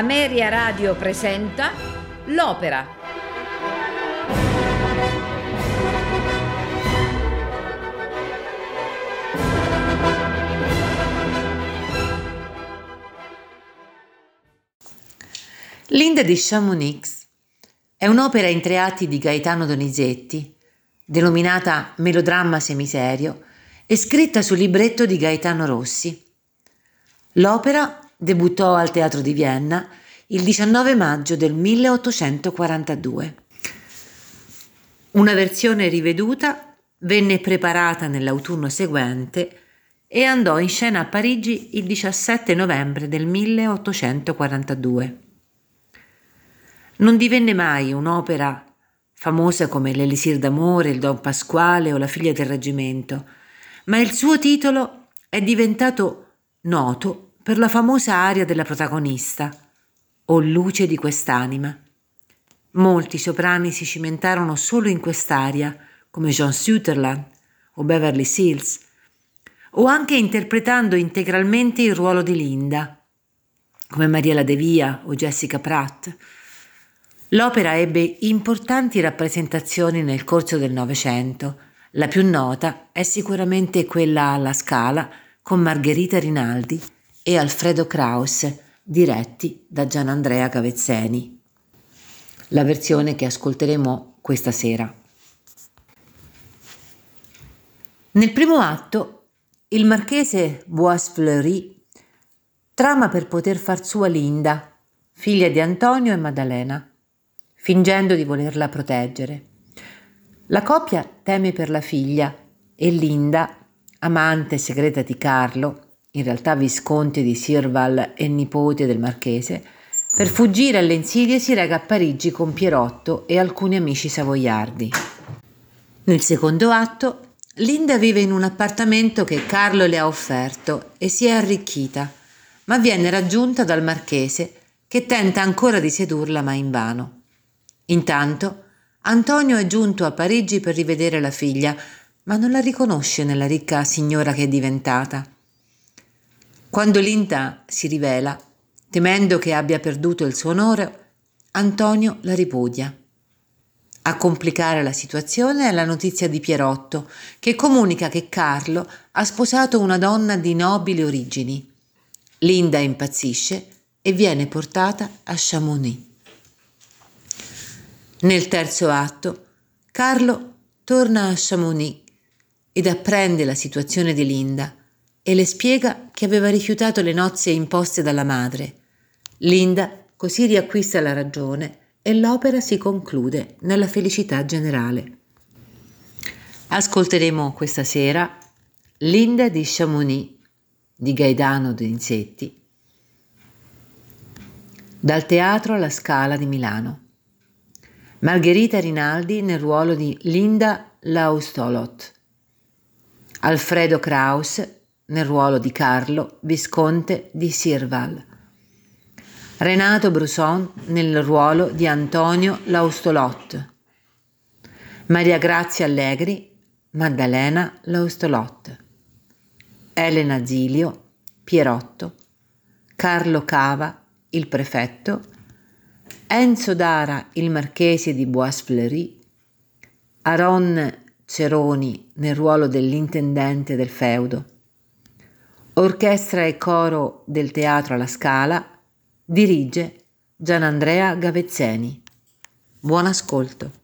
Ameria Radio presenta L'Opera. Linda di Chamonix è un'opera in tre atti di Gaetano Donizetti, denominata Melodramma semiserio e scritta sul libretto di Gaetano Rossi. L'opera debuttò al Teatro di Vienna il 19 maggio del 1842. Una versione riveduta venne preparata nell'autunno seguente e andò in scena a Parigi il 17 novembre del 1842. Non divenne mai un'opera famosa come l'Elisir d'amore, il Don Pasquale o la figlia del reggimento, ma il suo titolo è diventato noto per la famosa aria della protagonista, O luce di quest'anima. Molti soprani si cimentarono solo in quest'aria, come John Sutherland o Beverly Seals, o anche interpretando integralmente il ruolo di Linda, come Mariela De Via o Jessica Pratt. L'opera ebbe importanti rappresentazioni nel corso del Novecento. La più nota è sicuramente quella alla Scala con Margherita Rinaldi e Alfredo Kraus, diretti da Gianandrea Gavezzeni. La versione che ascolteremo questa sera. Nel primo atto, il marchese Bois-Fleury trama per poter far sua Linda, figlia di Antonio e Maddalena, fingendo di volerla proteggere. La coppia teme per la figlia e Linda, amante segreta di Carlo, in realtà visconte di Sirval e nipote del marchese, per fuggire alle insidie si reca a Parigi con Pierotto e alcuni amici savoiardi. Nel secondo atto, Linda vive in un appartamento che Carlo le ha offerto e si è arricchita, ma viene raggiunta dal marchese che tenta ancora di sedurla ma invano. Intanto, Antonio è giunto a Parigi per rivedere la figlia, ma non la riconosce nella ricca signora che è diventata. Quando Linda si rivela, temendo che abbia perduto il suo onore, Antonio la ripudia. A complicare la situazione è la notizia di Pierotto, che comunica che Carlo ha sposato una donna di nobili origini. Linda impazzisce e viene portata a Chamonix. Nel terzo atto, Carlo torna a Chamonix ed apprende la situazione di Linda e le spiega che aveva rifiutato le nozze imposte dalla madre. Linda così riacquista la ragione e l'opera si conclude nella felicità generale. Ascolteremo questa sera Linda di Chamonix di Gaetano Donizetti dal teatro alla Scala di Milano. Margherita Rinaldi nel ruolo di Linda Laustolot. Alfredo Kraus nel ruolo di Carlo, visconte di Sirval. Renato Brusson nel ruolo di Antonio Laustolot. Maria Grazia Allegri, Maddalena Laustolot. Elena Zilio, Pierotto. Carlo Cava, il prefetto. Enzo Dara, il marchese di Bois-Fleury. Aron Ceroni nel ruolo dell'intendente del feudo. Orchestra e coro del Teatro alla Scala dirige Gianandrea Gavezzeni. Buon ascolto.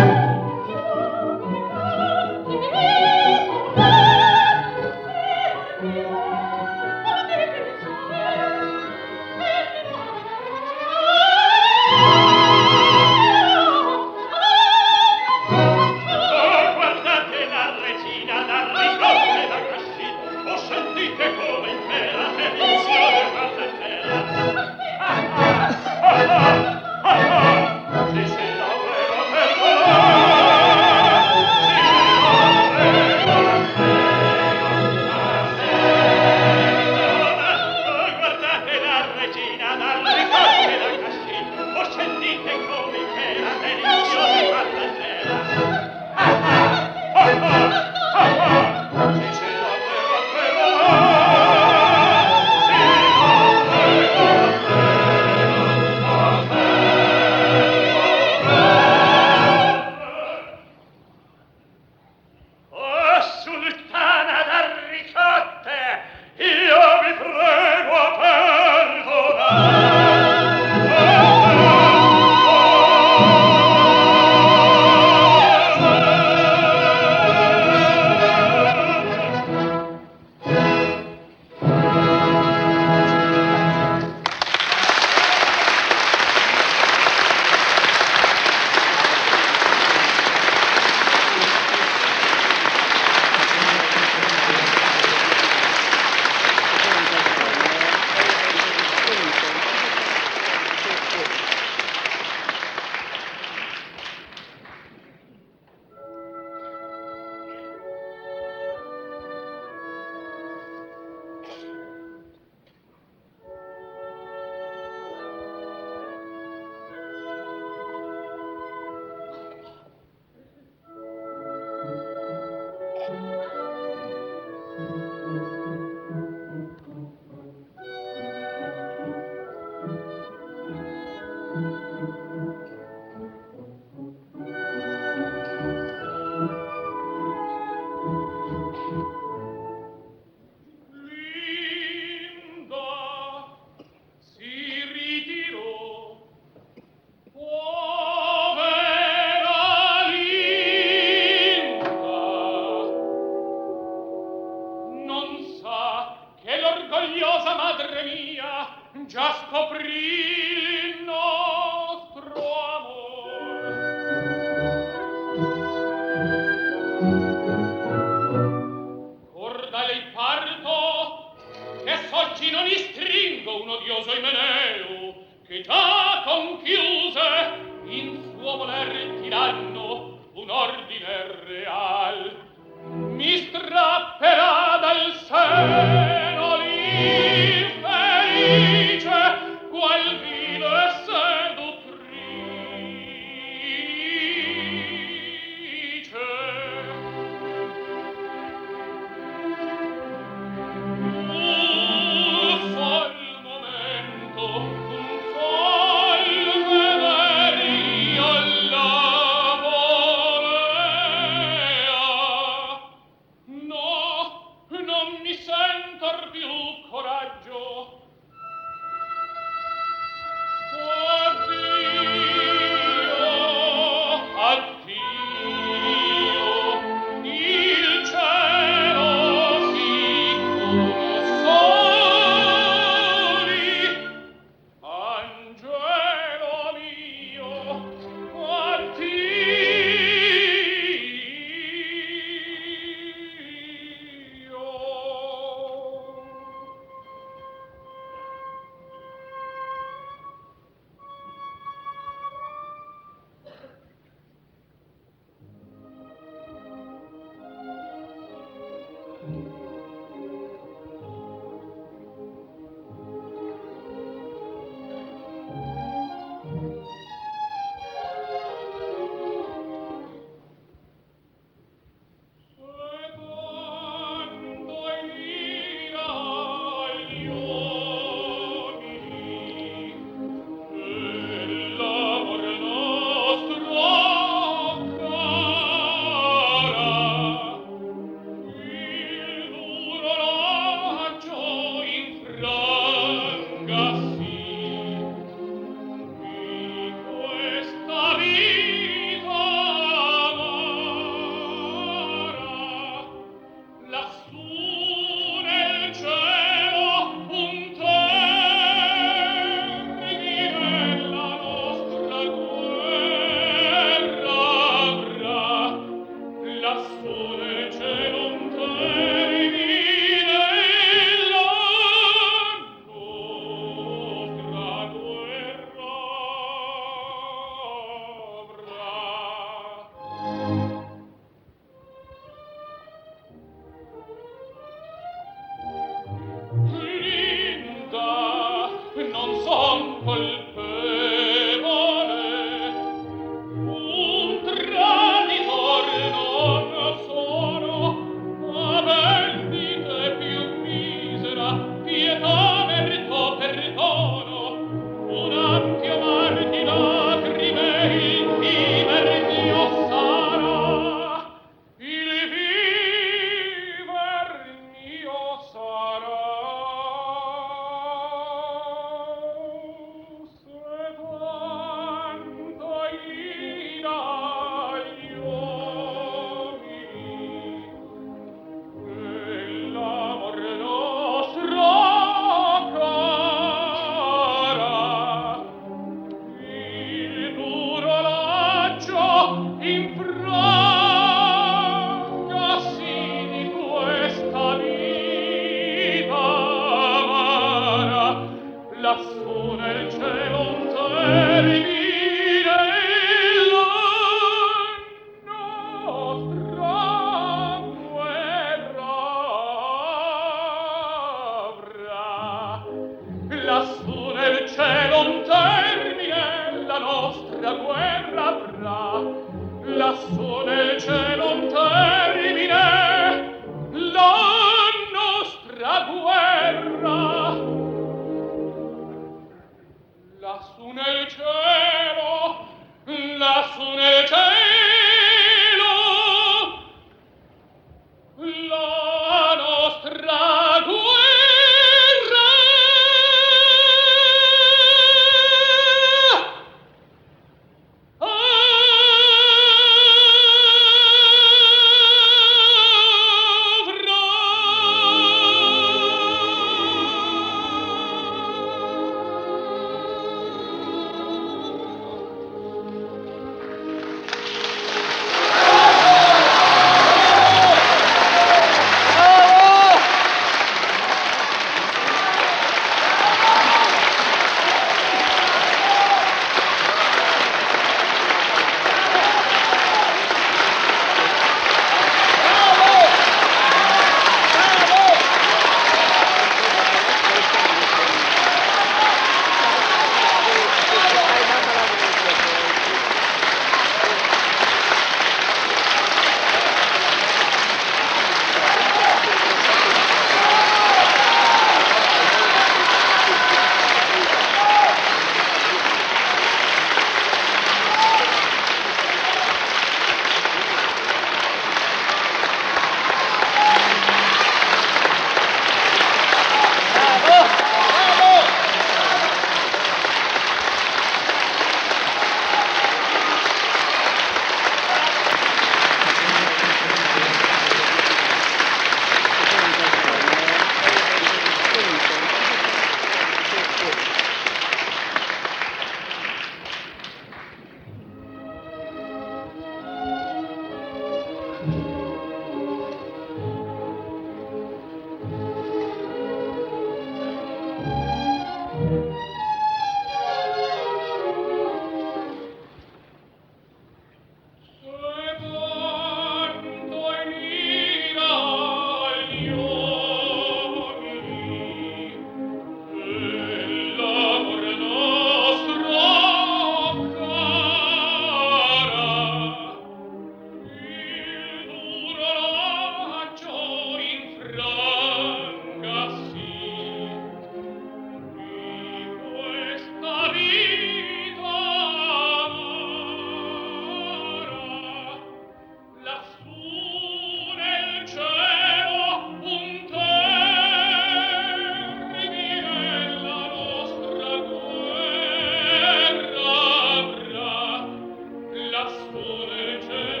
povere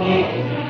Amen.